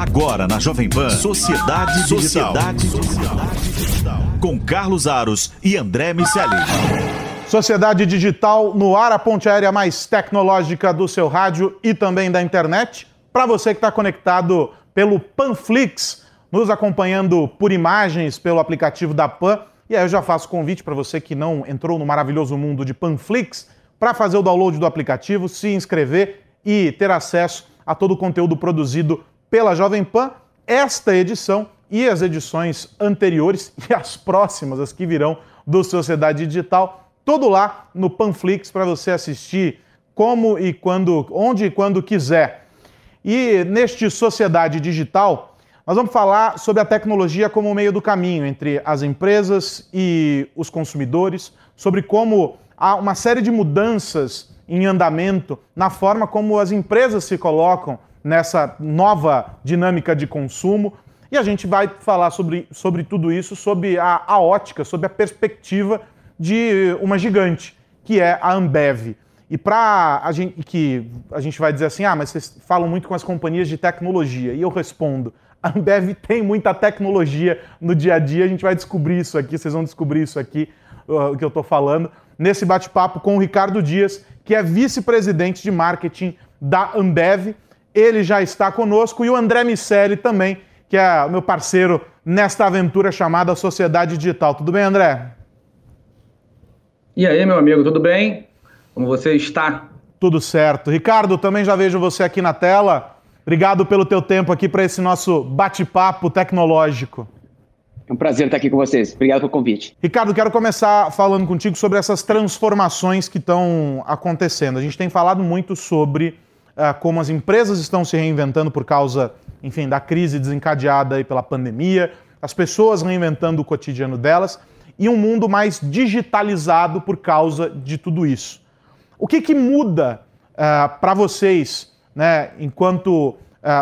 Agora na Jovem Pan, Sociedade Digital. Sociedade Digital. Com Carlos Aros e André Miceli. Sociedade Digital no ar, a ponte aérea mais tecnológica do seu rádio e também da internet. Para você que está conectado pelo Panflix, nos acompanhando por imagens pelo aplicativo da Pan. E aí eu já faço convite para você que não entrou no maravilhoso mundo de Panflix para fazer o download do aplicativo, se inscrever e ter acesso a todo o conteúdo produzido pela Jovem Pan. Esta edição e as edições anteriores e as próximas, as que virão do Sociedade Digital, tudo lá no Panflix para você assistir como e quando, onde e quando quiser. E neste Sociedade Digital, nós vamos falar sobre a tecnologia como meio do caminho entre as empresas e os consumidores, sobre como há uma série de mudanças em andamento na forma como as empresas se colocam nessa nova dinâmica de consumo. E a gente vai falar sobre, sobre tudo isso, sobre a, a ótica, sobre a perspectiva de uma gigante, que é a Ambev. E para a gente que a gente vai dizer assim, ah, mas vocês falam muito com as companhias de tecnologia. E eu respondo, a Ambev tem muita tecnologia no dia a dia, a gente vai descobrir isso aqui, vocês vão descobrir isso aqui, o que eu estou falando, nesse bate-papo com o Ricardo Dias, que é vice-presidente de marketing da Ambev. Ele já está conosco, e o André Miceli também, que é meu parceiro nesta aventura chamada Sociedade Digital. Tudo bem, André? E aí, meu amigo, tudo bem? Como você está? Tudo certo. Ricardo, também já vejo você aqui na tela. Obrigado pelo teu tempo aqui para esse nosso bate-papo tecnológico. É um prazer estar aqui com vocês. Obrigado pelo convite. Ricardo, quero começar falando contigo sobre essas transformações que estão acontecendo. A gente tem falado muito sobre como as empresas estão se reinventando por causa, enfim, da crise desencadeada pela pandemia, as pessoas reinventando o cotidiano delas e um mundo mais digitalizado por causa de tudo isso. O que, que muda uh, para vocês, né, enquanto uh,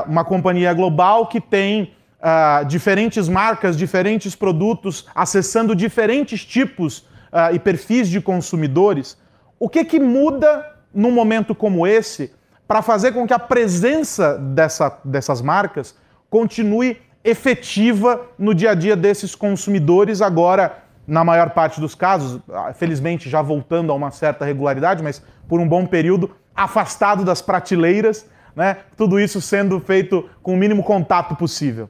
uma companhia global que tem uh, diferentes marcas, diferentes produtos, acessando diferentes tipos e perfis de consumidores? O que, que muda num momento como esse para fazer com que a presença dessa, dessas marcas continue efetiva no dia a dia desses consumidores agora na maior parte dos casos, ah, felizmente já voltando a uma certa regularidade, mas por um bom período, afastado das prateleiras, né? Tudo isso sendo feito com o mínimo contato possível.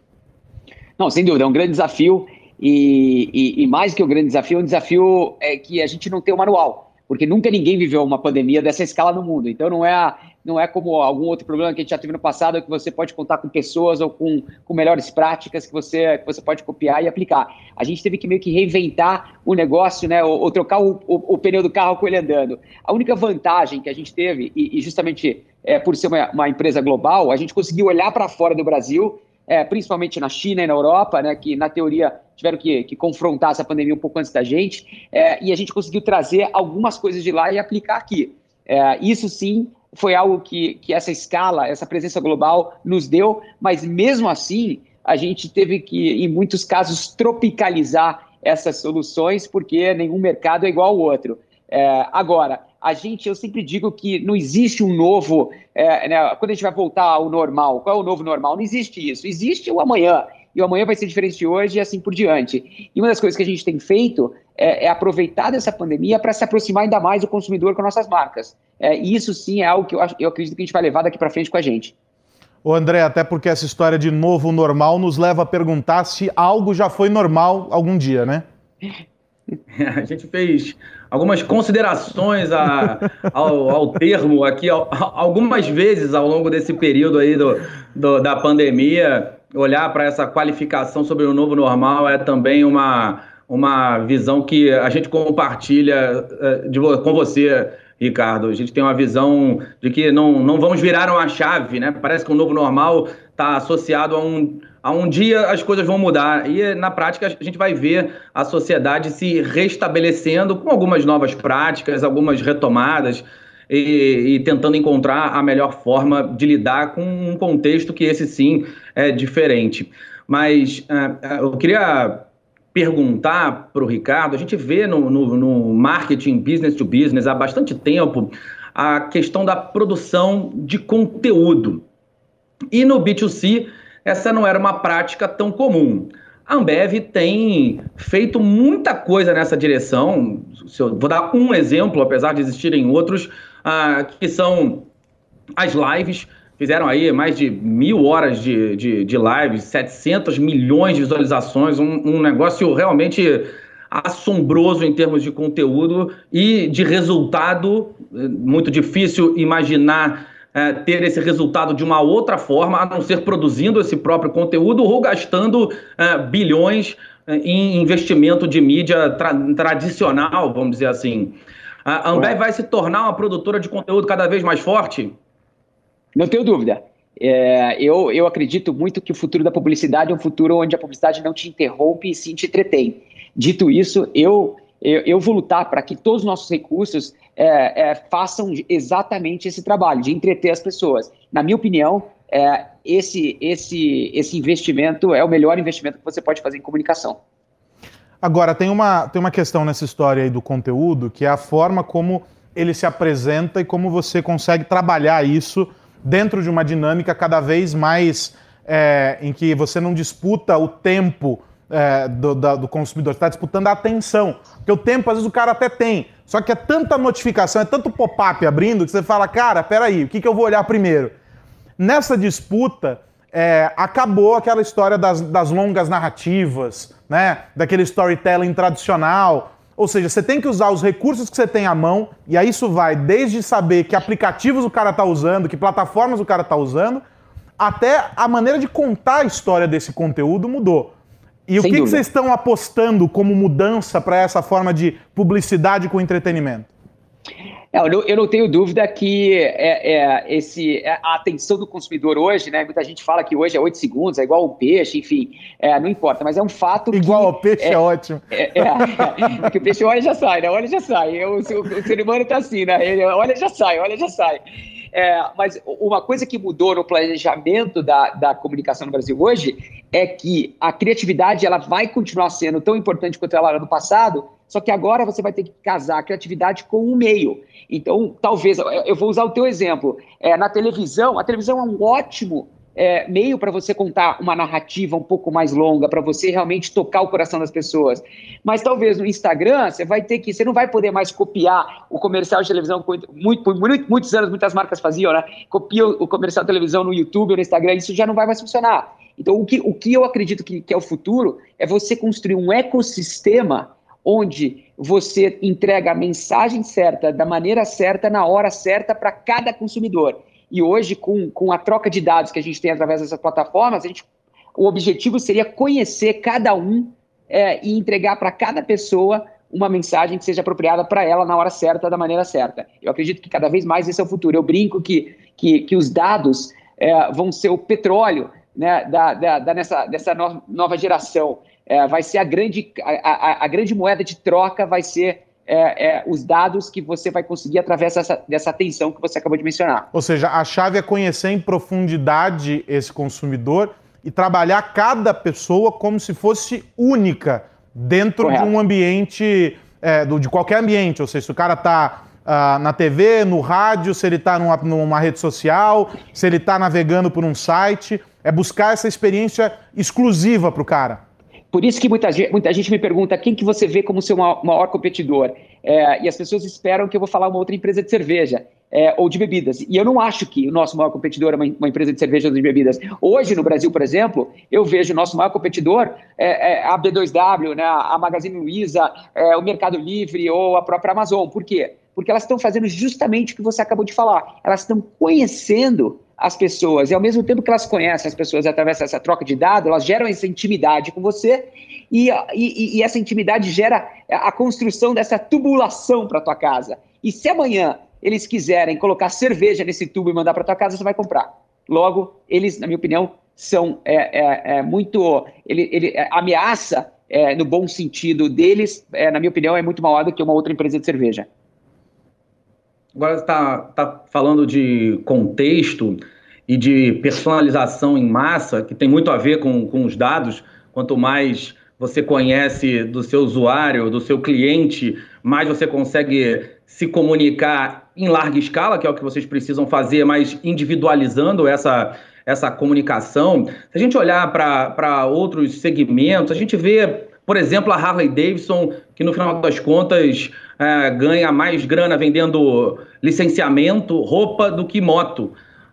Não, sem dúvida, é um grande desafio. E, e, e mais que um grande desafio, é um desafio é que a gente não tem o um manual, porque nunca ninguém viveu uma pandemia dessa escala no mundo. Então não é a, não é como algum outro problema que a gente já teve no passado, que você pode contar com pessoas ou com, com melhores práticas que você, que você pode copiar e aplicar. A gente teve que meio que reinventar o negócio, né, ou, ou trocar o, o, o, pneu do carro com ele andando. A única vantagem que a gente teve, e, e justamente é, por ser uma, uma, empresa global, a gente conseguiu olhar para fora do Brasil, é, principalmente na China e na Europa, né, que na teoria tiveram que, que confrontar essa pandemia um pouco antes da gente, é, e a gente conseguiu trazer algumas coisas de lá e aplicar aqui. É, isso sim foi algo que, que essa escala, essa presença global nos deu, mas mesmo assim a gente teve que, em muitos casos, tropicalizar essas soluções, porque nenhum mercado é igual ao outro. É, agora, a gente, eu sempre digo que não existe um novo, é, né, quando a gente vai voltar ao normal, qual é o novo normal? Não existe isso, existe o amanhã, e o amanhã vai ser diferente de hoje e assim por diante. E uma das coisas que a gente tem feito é, é aproveitar dessa pandemia para se aproximar ainda mais do consumidor com nossas marcas. É, e isso sim é algo que eu, eu acredito que a gente vai levar daqui para frente com a gente. O André, até porque essa história de novo normal nos leva a perguntar se algo já foi normal algum dia, né? A gente fez algumas considerações a, ao, ao, termo aqui, algumas vezes ao longo desse período aí do, do da pandemia. Olhar para essa qualificação sobre o novo normal é também uma, uma visão que a gente compartilha eh, de, com você, Ricardo. A gente tem uma visão de que não, não vamos virar uma chave, né? Parece que o novo normal está associado a um, a um dia as coisas vão mudar. E na prática a gente vai ver a sociedade se restabelecendo com algumas novas práticas, algumas retomadas. E, e, tentando encontrar a melhor forma de lidar com um contexto que esse sim é diferente. Mas uh, eu queria perguntar para o Ricardo, a gente vê no, no, no, marketing business to business há bastante tempo a questão da produção de conteúdo. E no B2C essa não era uma prática tão comum. A Ambev tem feito muita coisa nessa direção. vou dar um exemplo, apesar de existirem outros, ah, que são as lives. Fizeram aí mais de mil horas de, de, de lives, 700 milhões de visualizações, um, um negócio realmente assombroso em termos de conteúdo e de resultado. Muito difícil imaginar é, ter esse resultado de uma outra forma, a não ser produzindo esse próprio conteúdo ou gastando é, bilhões é, em investimento de mídia tra tradicional, vamos dizer assim. A Ambev vai se tornar uma produtora de conteúdo cada vez mais forte? Não tenho dúvida. É, eu, eu acredito muito que o futuro da publicidade é um futuro onde a publicidade não te interrompe e sim te entretém. Dito isso, eu, eu, eu vou lutar para que todos os nossos recursos é, é, façam exatamente esse trabalho, de entreter as pessoas. Na minha opinião, é, esse, esse, esse investimento é o melhor investimento que você pode fazer em comunicação. Agora, tem uma, tem uma questão nessa história aí do conteúdo, que é a forma como ele se apresenta e como você consegue trabalhar isso dentro de uma dinâmica cada vez mais é, em que você não disputa o tempo é, do, da, do consumidor, está disputando a atenção. Porque o tempo, às vezes, o cara até tem. Só que é tanta notificação, é tanto pop-up abrindo, que você fala, cara, peraí, o que, que eu vou olhar primeiro? Nessa disputa, é, acabou aquela história das, das longas narrativas, né? Daquele storytelling tradicional. Ou seja, você tem que usar os recursos que você tem à mão, e aí isso vai desde saber que aplicativos o cara está usando, que plataformas o cara está usando, até a maneira de contar a história desse conteúdo mudou. E o que, que vocês estão apostando como mudança para essa forma de publicidade com entretenimento? É, eu, não, eu, não, tenho dúvida que é, é, esse, é, a atenção do consumidor hoje, né? Muita gente fala que hoje é 8 segundos, é igual ao peixe, enfim, é, não importa, mas é um fato igual que, ao peixe é, ótimo. É, porque o peixe olha já sai, né? Olha já sai. O, o, o ser humano tá assim, né? Ele olha já sai, olha já sai. É, mas uma coisa que mudou no planejamento da, da comunicação no Brasil hoje é que a criatividade ela vai continuar sendo tão importante quanto ela era no passado, só que agora você vai ter que casar a criatividade com o meio. Então, talvez, eu vou usar o teu exemplo. É, na televisão, a televisão é um ótimo é, meio para você contar uma narrativa um pouco mais longa, para você realmente tocar o coração das pessoas. Mas talvez no Instagram você vai ter que, você não vai poder mais copiar o comercial de televisão muito, por muito, muitos anos muitas marcas faziam, né? Copia o comercial de televisão no YouTube ou no Instagram, isso já não vai mais funcionar. Então o que, o que eu acredito que, que é o futuro é você construir um ecossistema onde você entrega a mensagem certa, da maneira certa, na hora certa para cada consumidor. E hoje, com, com a troca de dados que a gente tem através dessas plataformas, a gente, o objetivo seria conhecer cada um é, e entregar para cada pessoa uma mensagem que seja apropriada para ela na hora certa, da maneira certa. Eu acredito que cada vez mais esse é o futuro. Eu brinco que, que, que os dados é, vão ser o petróleo né, da, da, da nessa, dessa no, nova geração. É, vai ser a grande, a, a, a grande moeda de troca, vai ser é, é, os dados que você vai conseguir através dessa, dessa atenção que você acabou de mencionar. Ou seja, a chave é conhecer em profundidade esse consumidor e trabalhar cada pessoa como se fosse única dentro Correto. de um ambiente, é, de qualquer ambiente. Ou seja, se o cara está uh, ah, na TV, no rádio, se ele está numa, numa rede social, se ele está navegando por um site, é buscar essa experiência exclusiva para o cara. Por isso que muita gente, muita gente me pergunta quem que você vê como seu maior, competidor. É, e as pessoas esperam que eu vou falar uma outra empresa de cerveja é, ou de bebidas. E eu não acho que o nosso maior competidor é uma, uma, empresa de cerveja ou de bebidas. Hoje, no Brasil, por exemplo, eu vejo o nosso maior competidor é, é a B2W, né, a Magazine Luiza, é, o Mercado Livre ou a própria Amazon. Por quê? Porque elas estão fazendo justamente o que você acabou de falar. Elas estão conhecendo as pessoas. E ao mesmo tempo que elas conhecem as pessoas através dessa troca de dados, elas geram essa intimidade com você e, e, e essa intimidade gera a construção dessa tubulação para tua casa. E se amanhã eles quiserem colocar cerveja nesse tubo e mandar para tua casa, você vai comprar. Logo, eles, na minha opinião, são é, é, é muito. Ele, ele é, ameaça, é, no bom sentido deles, é, na minha opinião, é muito maior do que uma outra empresa de cerveja. Agora está tá falando de contexto e de personalização em massa, que tem muito a ver com, com os dados. Quanto mais você conhece do seu usuário, do seu cliente, mais você consegue se comunicar em larga escala, que é o que vocês precisam fazer, mas individualizando essa, essa comunicação. Se a gente olhar para outros segmentos, a gente vê, por exemplo, a Harley Davidson, que no final das contas é, ganha mais grana vendendo licenciamento, roupa, do que moto.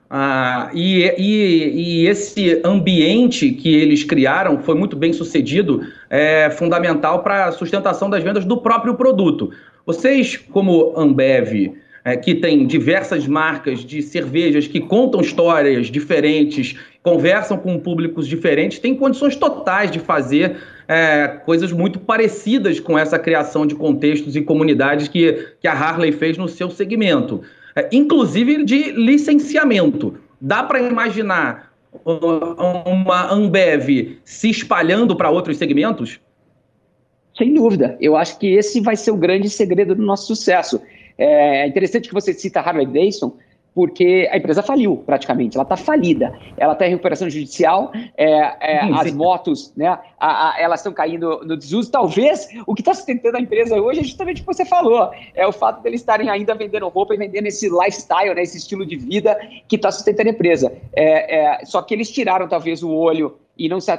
Ah, e, e, e, esse ambiente que eles criaram foi muito bem sucedido, é fundamental para a sustentação das vendas do próprio produto. Vocês, como Ambev, é, que tem diversas marcas de cervejas que contam histórias diferentes, conversam com públicos diferentes, têm condições totais de fazer é, coisas muito parecidas com essa criação de contextos e comunidades que, que a Harley fez no seu segmento é, inclusive de licenciamento. Dá para imaginar uma Ambev se espalhando para outros segmentos? Sem dúvida. Eu acho que esse vai ser o grande segredo do nosso sucesso. É interessante que você cita Harley Davidson, porque a empresa faliu praticamente, ela está falida, ela está em recuperação judicial, é, é, sim, as motos, né, a, a, elas estão caindo no desuso. Talvez o que está sustentando a empresa hoje é justamente o que você falou, é o fato deles estarem ainda vendendo roupa e vendendo esse lifestyle, né, esse estilo de vida que está sustentando a empresa. É, é, só que eles tiraram talvez o olho e não se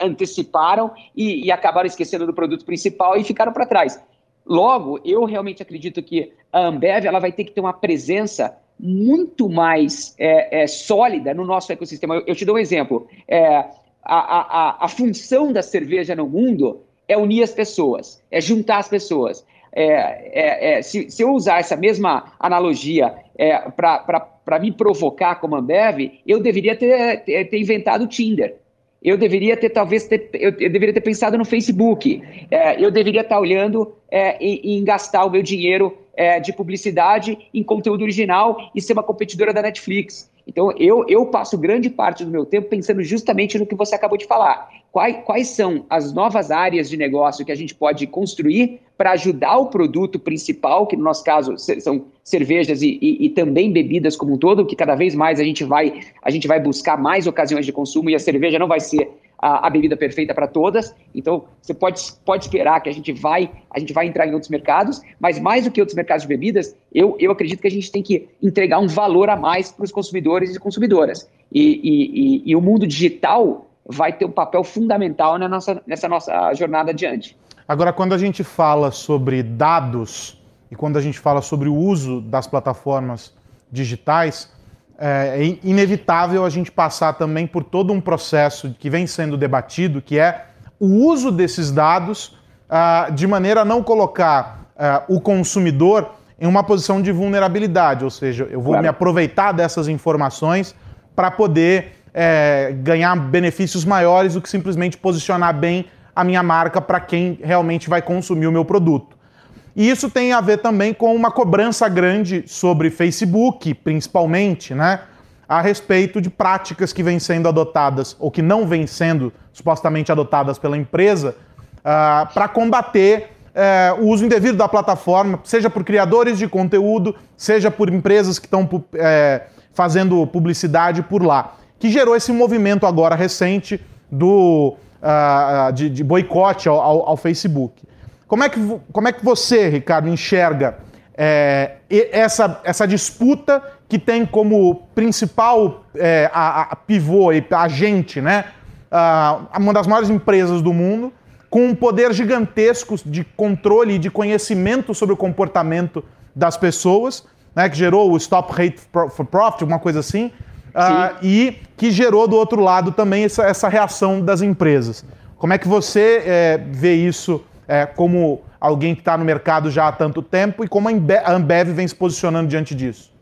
anteciparam e, e acabaram esquecendo do produto principal e ficaram para trás. Logo, eu realmente acredito que a Ambev ela vai ter que ter uma presença muito mais é, é, sólida no nosso ecossistema. Eu, eu te dou um exemplo. É, a, a, a, função da cerveja no mundo é unir as pessoas, é juntar as pessoas. É, é, é, se, se, eu usar essa mesma analogia para me provocar como Ambev, eu deveria ter, ter, ter inventado o Tinder. Eu deveria ter, talvez, ter, eu, eu, deveria ter pensado no Facebook. eu deveria estar olhando em, em gastar o meu dinheiro é, de publicidade em conteúdo original e ser uma competidora da Netflix. Então, eu, eu passo grande parte do meu tempo pensando justamente no que você acabou de falar. Quais, quais são as novas áreas de negócio que a gente pode construir para ajudar o produto principal, que no nosso caso são cervejas e, e, e, também bebidas como um todo, que cada vez mais a gente vai, a gente vai buscar mais ocasiões de consumo e a cerveja não vai ser a, a bebida perfeita para todas. Então, você pode, pode esperar que a gente vai a gente vai entrar em outros mercados, mas mais do que outros mercados de bebidas, eu, eu acredito que a gente tem que entregar um valor a mais para os consumidores e consumidoras. E, e, e, e, o mundo digital vai ter um papel fundamental na nossa, nessa nossa jornada adiante. Agora, quando a gente fala sobre dados e quando a gente fala sobre o uso das plataformas digitais, é, é inevitável a gente passar também por todo um processo que vem sendo debatido, que é o uso desses dados uh, de maneira a não colocar uh, o consumidor em uma posição de vulnerabilidade, ou seja, eu vou claro. me aproveitar dessas informações para poder é, ganhar benefícios maiores do que simplesmente posicionar bem a minha marca para quem realmente vai consumir o meu produto. E isso tem a ver também com uma cobrança grande sobre Facebook, principalmente, né? A respeito de práticas que vêm sendo adotadas ou que não vêm sendo supostamente adotadas pela empresa uh, para combater uh, o uso indevido da plataforma, seja por criadores de conteúdo, seja por empresas que estão uh, fazendo publicidade por lá. Que gerou esse movimento agora recente do, ah, de, de boicote ao, ao, ao Facebook. Como é que, como é que você, Ricardo, enxerga é, essa, essa disputa que tem como principal é, a, a pivô e agente, né? uma das maiores empresas do mundo, com um poder gigantesco de controle e de conhecimento sobre o comportamento das pessoas, né, que gerou o Stop Hate for Profit, alguma coisa assim, uh, e que gerou do outro lado também essa, essa reação das empresas. Como é que você é, vê isso é, como alguém que está no mercado já há tanto tempo e como a Ambev vem se posicionando diante disso?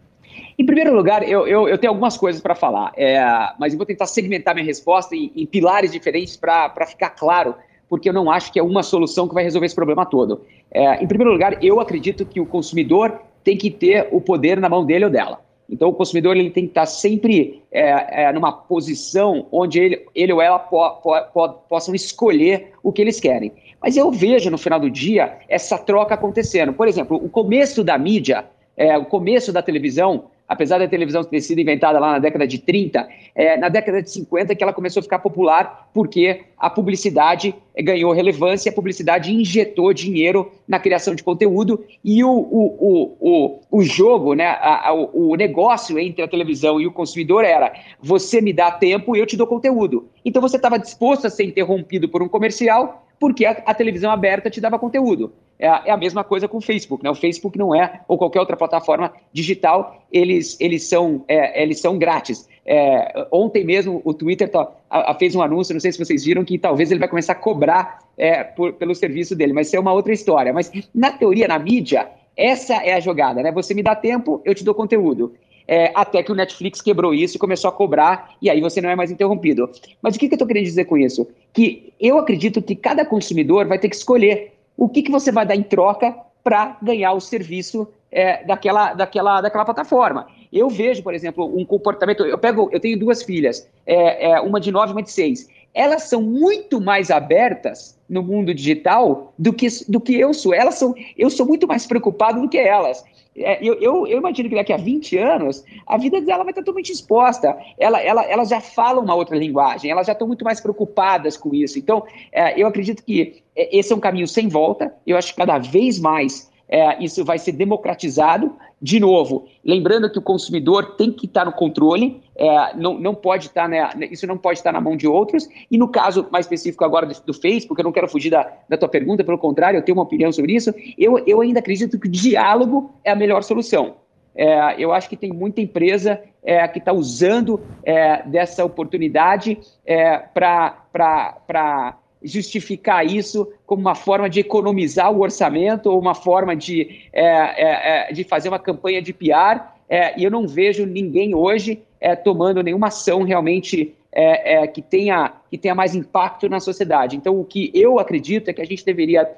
Em primeiro lugar, eu, eu, eu tenho algumas coisas para falar, é, mas eu vou tentar segmentar minha resposta em, em pilares diferentes para ficar claro, porque eu não acho que é uma solução que vai resolver esse problema todo. É, em primeiro lugar, eu acredito que o consumidor tem que ter o poder na mão dele ou dela. Então, o consumidor ele tem que estar sempre é, é, numa posição onde ele, ele ou ela po, po, po, possam escolher o que eles querem. Mas eu vejo no final do dia essa troca acontecendo. Por exemplo, o começo da mídia, é, o começo da televisão, apesar da televisão ter sido inventada lá na década de 30, é, na década de 50 que ela começou a ficar popular porque a publicidade ganhou relevância, a publicidade injetou dinheiro na criação de conteúdo e o, o, o, o, o jogo, né, a, a, o negócio entre a televisão e o consumidor era você me dá tempo e eu te dou conteúdo. Então você estava disposto a ser interrompido por um comercial porque a, a televisão aberta te dava conteúdo. É a, é a, mesma coisa com o Facebook, né? O Facebook não é, ou qualquer outra plataforma digital, eles, eles, são, é, eles são grátis. É, ontem mesmo o Twitter tá, a, a fez um anúncio, não sei se vocês viram, que talvez ele vai começar a cobrar é, por, pelo serviço dele, mas isso é uma outra história. Mas na teoria, na mídia, essa é a jogada, né? Você me dá tempo, eu te dou conteúdo. É, até que o Netflix quebrou isso e começou a cobrar, e aí você não é mais interrompido. Mas o que, que eu estou querendo dizer com isso? Que eu acredito que cada consumidor vai ter que escolher o que, que você vai dar em troca para ganhar o serviço é, daquela, daquela, daquela plataforma. Eu vejo, por exemplo, um comportamento. Eu pego, eu tenho duas filhas, é, é, uma de nove e uma de seis. Elas são muito mais abertas no mundo digital do que, do que eu sou. Elas são, eu sou muito mais preocupado do que elas. É, eu, eu, eu, imagino que daqui a 20 anos a vida dela vai estar totalmente exposta. Ela, ela, elas já falam uma outra linguagem, elas já estão muito mais preocupadas com isso. Então, é, eu acredito que é, esse é um caminho sem volta. Eu acho que cada vez mais é, isso vai ser democratizado. De novo, lembrando que o consumidor tem que estar no controle, é, não, não pode estar, né, isso não pode estar na mão de outros. E no caso mais específico agora do, do Facebook, eu não quero fugir da, da tua pergunta, pelo contrário, eu tenho uma opinião sobre isso. Eu, eu ainda acredito que o diálogo é a melhor solução. É, eu acho que tem muita empresa é, que está usando é, dessa oportunidade é, para justificar isso como uma forma de economizar o orçamento ou uma forma de, é, é, é de fazer uma campanha de PR. É, e eu não vejo ninguém hoje é, tomando nenhuma ação realmente é, que, tenha, que tenha mais impacto na sociedade. Então, o que eu acredito é que a gente deveria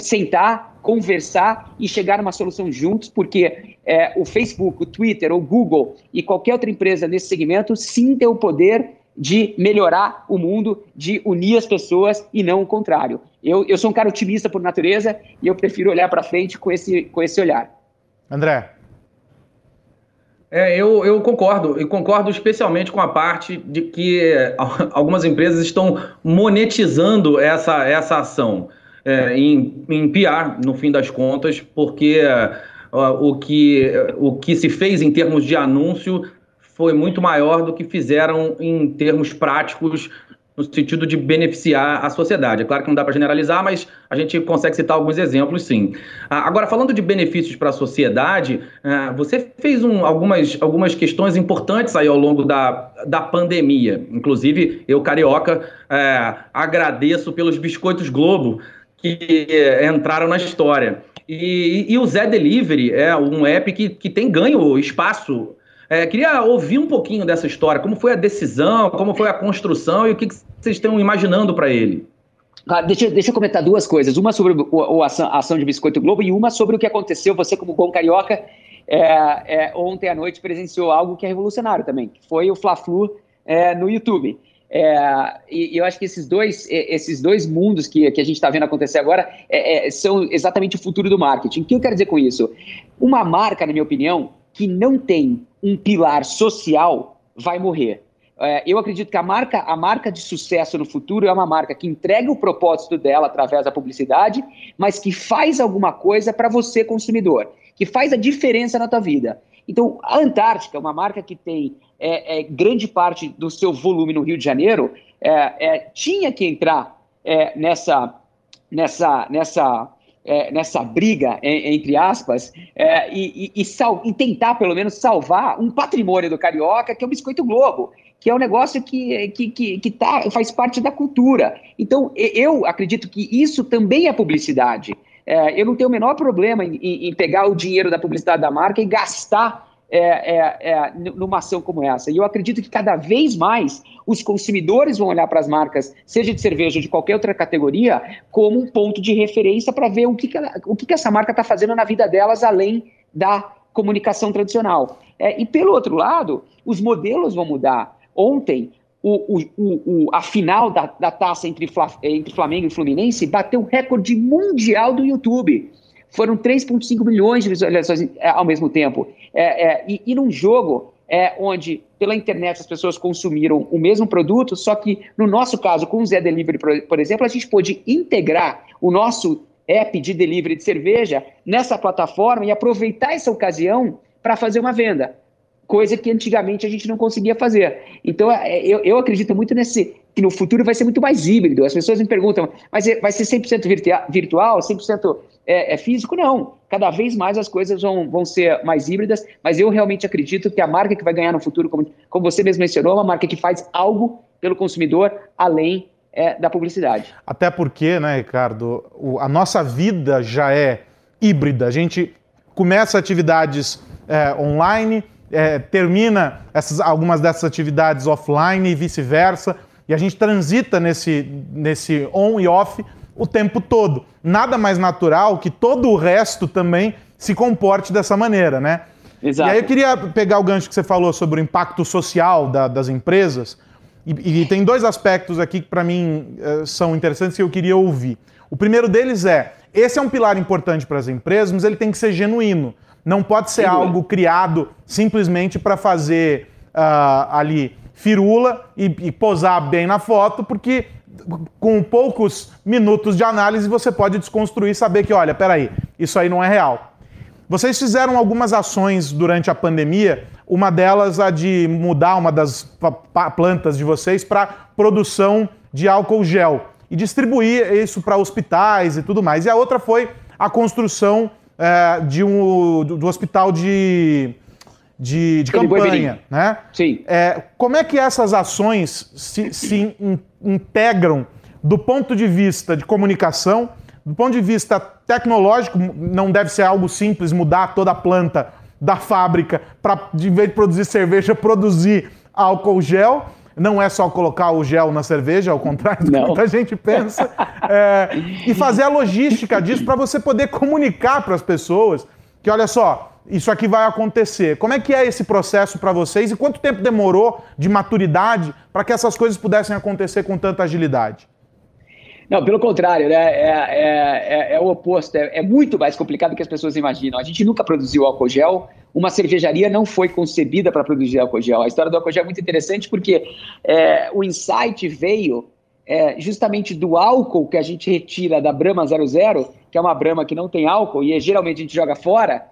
sentar, conversar e chegar a uma solução juntos, porque o Facebook, o Twitter, o Google e qualquer outra empresa nesse segmento sim tem o poder de melhorar o mundo, de unir as pessoas e não o contrário. Eu, eu sou um cara otimista por natureza e eu prefiro olhar para frente com esse, com esse olhar. André. É, eu, eu concordo, e concordo especialmente com a parte de que algumas empresas estão monetizando essa, essa ação é, em, em PR, no fim das contas, porque o, que, o que se fez em termos de anúncio foi muito maior do que fizeram em termos práticos no sentido de beneficiar a sociedade. É claro que não dá para generalizar, mas a gente consegue citar alguns exemplos, sim. Ah, agora, falando de benefícios para a sociedade, ah, você fez um, algumas, algumas questões importantes aí ao longo da, da pandemia. Inclusive, eu, carioca, é, agradeço pelos biscoitos Globo que entraram na história. E, e, o Zé Delivery é um app que, que tem ganho espaço é, queria ouvir um pouquinho dessa história, como foi a decisão, como foi a construção e o que, que vocês estão imaginando para ele. Ah, deixa, deixa eu comentar duas coisas. Uma sobre o, o, a, ação, a ação de Biscoito Globo e uma sobre o que aconteceu. Você, como bom carioca, é, é, ontem à noite presenciou algo que é revolucionário também, que foi o Fla-Flu é, no YouTube. É, e, e, eu acho que esses dois, esses dois mundos que, que a gente está vendo acontecer agora é, é, são exatamente o futuro do marketing. O que eu quero dizer com isso? Uma marca, na minha opinião, que não tem um pilar social vai morrer. É, eu acredito que a marca, a marca de sucesso no futuro é uma marca que entrega o propósito dela através da publicidade, mas que faz alguma coisa para você, consumidor, que faz a diferença na tua vida. Então, a Antártica, uma marca que tem é, é, grande parte do seu volume no Rio de Janeiro, é, é, tinha que entrar é, nessa, nessa, nessa é, nessa briga, entre aspas, é, e, e, e, e, tentar, pelo menos, salvar um patrimônio do Carioca, que é o Biscoito Globo, que é um negócio que, que, que, que tá, faz parte da cultura. Então, eu acredito que isso também é publicidade. É, eu não tenho o menor problema em, em, pegar o dinheiro da publicidade da marca e gastar é, é, é, numa ação como essa. E eu acredito que cada vez mais os consumidores vão olhar para as marcas, seja de cerveja ou de qualquer outra categoria, como um ponto de referência para ver o que, que, ela, o que, que essa marca está fazendo na vida delas, além da comunicação tradicional. É, e pelo outro lado, os modelos vão mudar. Ontem, o, o, o, a final da, da taça entre, Fla, entre Flamengo e Fluminense bateu o recorde mundial do YouTube foram 3,5 milhões de visualizações é, ao mesmo tempo. É, é, e, e num jogo é, onde pela internet as pessoas consumiram o mesmo produto, só que no nosso caso, com o Zé Delivery, por, exemplo, a gente pôde integrar o nosso app de delivery de cerveja nessa plataforma e aproveitar essa ocasião para fazer uma venda, coisa que antigamente a gente não conseguia fazer. Então, é, eu, eu acredito muito nesse que no futuro vai ser muito mais híbrido. As pessoas me perguntam, mas é, vai ser 100% virtual, 100% é, é físico? Não. Cada vez mais as coisas vão, vão ser mais híbridas, mas eu realmente acredito que a marca que vai ganhar no futuro, como, como você mesmo mencionou, é uma marca que faz algo pelo consumidor além é, da publicidade. Até porque, né, Ricardo, o, a nossa vida já é híbrida. A gente começa atividades é, online, é, termina essas, algumas dessas atividades offline e vice-versa, e a gente transita nesse, nesse on e off o tempo todo. Nada mais natural que todo o resto também se comporte dessa maneira, né? Exato. E aí eu queria pegar o gancho que você falou sobre o impacto social da, das empresas. E, e, tem dois aspectos aqui que para mim uh, são interessantes que eu queria ouvir. O primeiro deles é: esse é um pilar importante para as empresas, mas ele tem que ser genuíno. Não pode ser Sim, algo criado simplesmente para fazer uh, ali firula e, e posar bem na foto, porque com poucos minutos de análise você pode desconstruir e saber que, olha, peraí, isso aí não é real. Vocês fizeram algumas ações durante a pandemia, uma delas a de mudar uma das plantas de vocês para produção de álcool gel e distribuir isso para hospitais e tudo mais. E a outra foi a construção é, de um, do, do hospital de, de, de campanha. Né? Sim. É, como é que essas ações se, se in, integram do ponto de vista de comunicação do ponto de vista tecnológico, não deve ser algo simples mudar toda a planta da fábrica para, de vez de produzir cerveja, produzir álcool gel. Não é só colocar o gel na cerveja, ao contrário do que muita gente pensa. É, e fazer a logística disso para você poder comunicar para as pessoas que, olha só, isso aqui vai acontecer. Como é que é esse processo para vocês e quanto tempo demorou de maturidade para que essas coisas pudessem acontecer com tanta agilidade? Não, pelo contrário, né? É, é, é, é o oposto. É, é, muito mais complicado do que as pessoas imaginam. A gente nunca produziu álcool gel. Uma cervejaria não foi concebida para produzir álcool gel. A história do álcool gel é muito interessante porque é, o insight veio é, justamente do álcool que a gente retira da Brahma 00, que é uma Brahma que não tem álcool e geralmente a gente joga fora.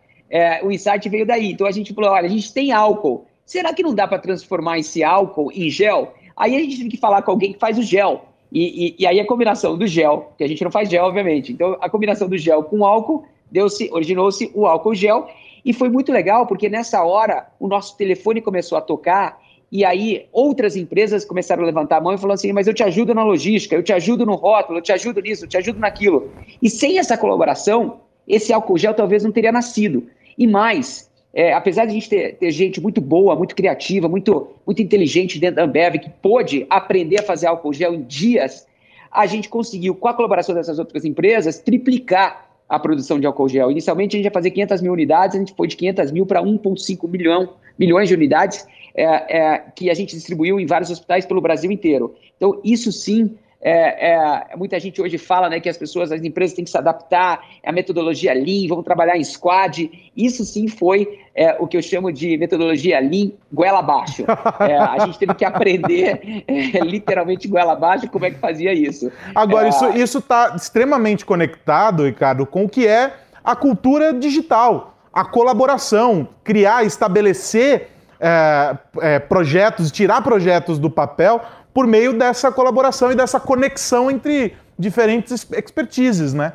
O insight veio daí. Então a gente falou: olha, a gente tem álcool. Será que não dá para transformar esse álcool em gel? Aí a gente teve que falar com alguém que faz o gel. E, e, e, aí a combinação do gel, que a gente não faz gel, obviamente. Então, a combinação do gel com álcool deu-se, originou-se o álcool gel. E foi muito legal, porque nessa hora o nosso telefone começou a tocar. E aí outras empresas começaram a levantar a mão e falaram assim: mas eu te ajudo na logística, eu te ajudo no rótulo, eu te ajudo nisso, eu te ajudo naquilo. E sem essa colaboração, esse álcool gel talvez não teria nascido. E mais, é, apesar de a gente ter, ter, gente muito boa, muito criativa, muito, muito inteligente dentro da Ambev, que pôde aprender a fazer álcool gel em dias, a gente conseguiu, com a colaboração dessas outras empresas, triplicar a produção de álcool gel. Inicialmente a gente ia fazer 500 mil unidades, a gente foi de 500 mil para 1,5 milhão, milhões de unidades é, é, que a gente distribuiu em vários hospitais pelo Brasil inteiro. Então, isso sim é, é, muita gente hoje fala né, que as pessoas, as empresas têm que se adaptar à metodologia Lean, vão trabalhar em squad. Isso sim foi é, o que eu chamo de metodologia Lean goela abaixo. É, a gente teve que aprender, é, literalmente goela abaixo, como é que fazia isso. Agora, é, isso está extremamente conectado, Ricardo, com o que é a cultura digital, a colaboração, criar, estabelecer projetos, tirar projetos do papel por meio dessa colaboração e dessa conexão entre diferentes expertises, né?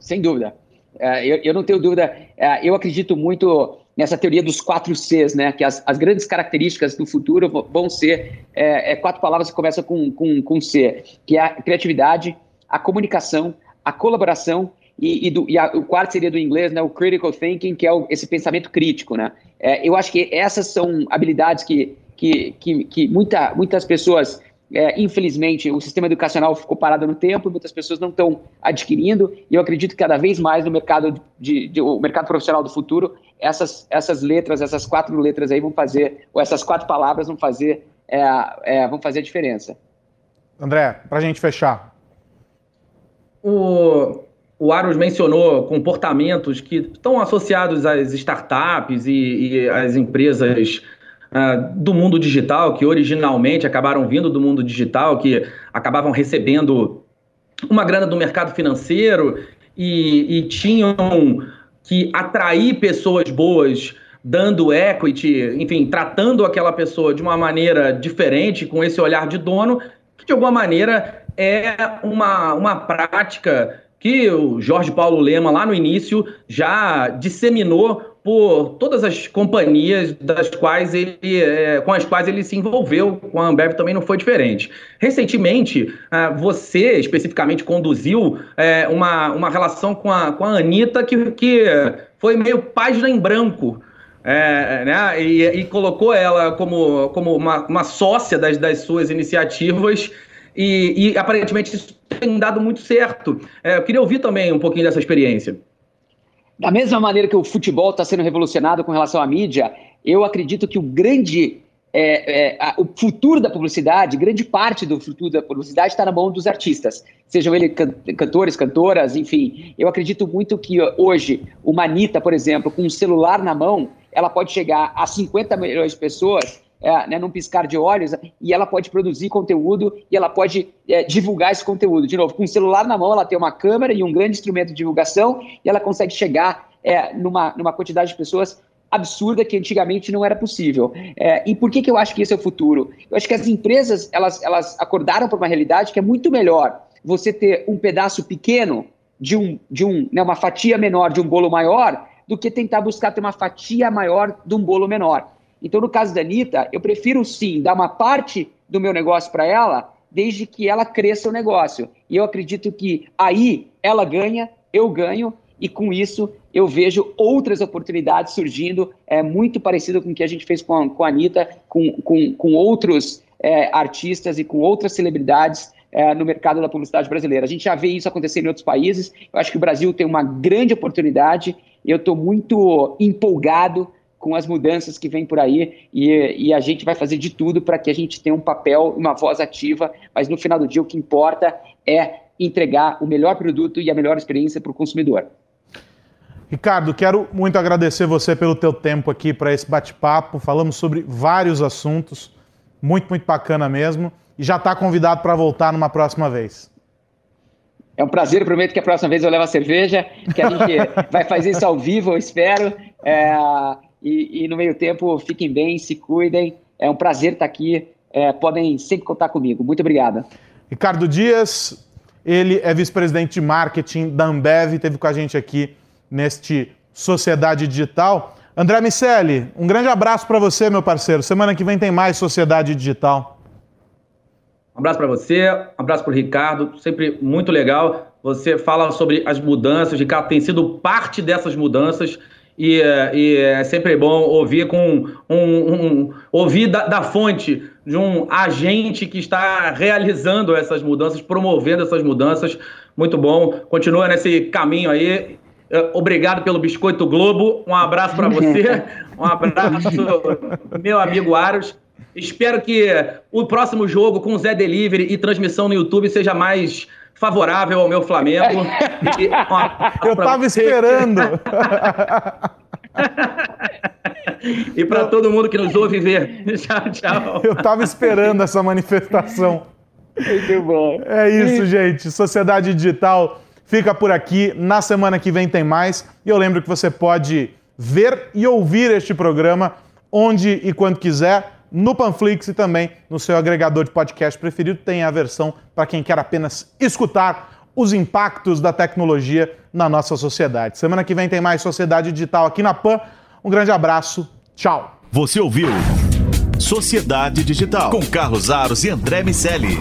Sem dúvida. É, eu, não tenho dúvida. É, eu acredito muito nessa teoria dos quatro Cs, né? Que as, as grandes características do futuro vão ser é, é, quatro palavras que começam com, com, com C, que é a criatividade, a comunicação, a colaboração e, e, do, e a, o quarto seria do inglês, né? O critical thinking, que é o, esse pensamento crítico, né? É, eu acho que essas são habilidades que, que, que, que muita, muitas pessoas é, infelizmente, o sistema educacional ficou parado no tempo, muitas pessoas não estão adquirindo, e eu acredito que cada vez mais no mercado, de, de, o mercado profissional do futuro, essas, essas letras, essas quatro letras aí vão fazer, ou essas quatro palavras vão fazer, é, é, vão fazer a diferença. André, para a gente fechar. O, o Aros mencionou comportamentos que estão associados às startups e, e às empresas uh, do mundo digital, que originalmente acabaram vindo do mundo digital, que acabavam recebendo uma grana do mercado financeiro e, e tinham que atrair pessoas boas dando equity, enfim, tratando aquela pessoa de uma maneira diferente, com esse olhar de dono, que de alguma maneira é uma, uma prática que o Jorge Paulo Lema, lá no início, já disseminou por todas as companhias das quais ele, é, com as quais ele se envolveu, com a Ambev também não foi diferente. Recentemente, ah, você especificamente conduziu é, uma, uma relação com a, com a Anitta que, que foi meio página em branco. É, né? E, e, colocou ela como, como uma, uma sócia das, das suas iniciativas e, e aparentemente isso tem dado muito certo. É, eu queria ouvir também um pouquinho dessa experiência. Da mesma maneira que o futebol está sendo revolucionado com relação à mídia, eu acredito que o grande é, é, a, o futuro da publicidade, grande parte do futuro da publicidade está na mão dos artistas, sejam eles can, cantores, cantoras, enfim. Eu acredito muito que hoje, uma Anitta, por exemplo, com um celular na mão, ela pode chegar a 50 milhões de pessoas é, né, num piscar de olhos, e ela pode produzir conteúdo e ela pode é, divulgar esse conteúdo. De novo, com o celular na mão, ela tem uma câmera e um grande instrumento de divulgação e ela consegue chegar é, numa, numa quantidade de pessoas absurda que antigamente não era possível. É, e por que, que eu acho que esse é o futuro? Eu acho que as empresas elas, elas acordaram para uma realidade que é muito melhor você ter um pedaço pequeno de um, de um né, uma fatia menor de um bolo maior do que tentar buscar ter uma fatia maior de um bolo menor. Então, no caso da Anitta, eu prefiro sim dar uma parte do meu negócio para ela, desde que ela cresça o negócio. E eu acredito que aí ela ganha, eu ganho, e com isso eu vejo outras oportunidades surgindo, é, muito parecido com o que a gente fez com a, com a Anitta, com, com, com outros é, artistas e com outras celebridades é, no mercado da publicidade brasileira. A gente já vê isso acontecer em outros países. Eu acho que o Brasil tem uma grande oportunidade. Eu estou muito empolgado com as mudanças que vêm por aí e, e a gente vai fazer de tudo para que a gente tenha um papel, uma voz ativa, mas no final do dia o que importa é entregar o melhor produto e a melhor experiência para o consumidor. Ricardo, quero muito agradecer você pelo teu tempo aqui para esse bate-papo. Falamos sobre vários assuntos, muito, muito bacana mesmo. E já está convidado para voltar numa próxima vez. É um prazer, prometo que a próxima vez eu levo a cerveja, que a gente vai fazer isso ao vivo, eu espero. É, e, e, no meio tempo, fiquem bem, se cuidem. É um prazer estar aqui. É, podem sempre contar comigo. Muito obrigado. Ricardo Dias, ele é vice-presidente de marketing da Ambev, esteve com a gente aqui neste Sociedade Digital. André Miceli, um grande abraço para você, meu parceiro. Semana que vem tem mais Sociedade Digital. Um abraço para você, um abraço para o Ricardo, sempre muito legal. Você fala sobre as mudanças, Ricardo tem sido parte dessas mudanças e, e é sempre bom ouvir com um, um ouvir da, da, fonte de um agente que está realizando essas mudanças, promovendo essas mudanças. Muito bom. Continua nesse caminho aí. É, obrigado pelo Biscoito Globo. Um abraço para você. Um abraço, meu amigo Aros. Espero que o próximo jogo com Zé Delivery e transmissão no YouTube seja mais favorável ao meu Flamengo. E, Eu estava esperando. e para todo mundo que nos ouve ver. Tchau, tchau. Eu estava esperando essa manifestação. Muito bom. É isso, gente. Sociedade Digital fica por aqui. Na semana que vem tem mais. E eu lembro que você pode ver e ouvir este programa onde e quando quiser no Panflix e também no seu agregador de podcast preferido. Tem a versão para quem quer apenas escutar os impactos da tecnologia na nossa sociedade. Semana que vem tem mais Sociedade Digital aqui na PAN. Um grande abraço. Tchau. Você ouviu Sociedade Digital com Carlos Aros e André Miceli.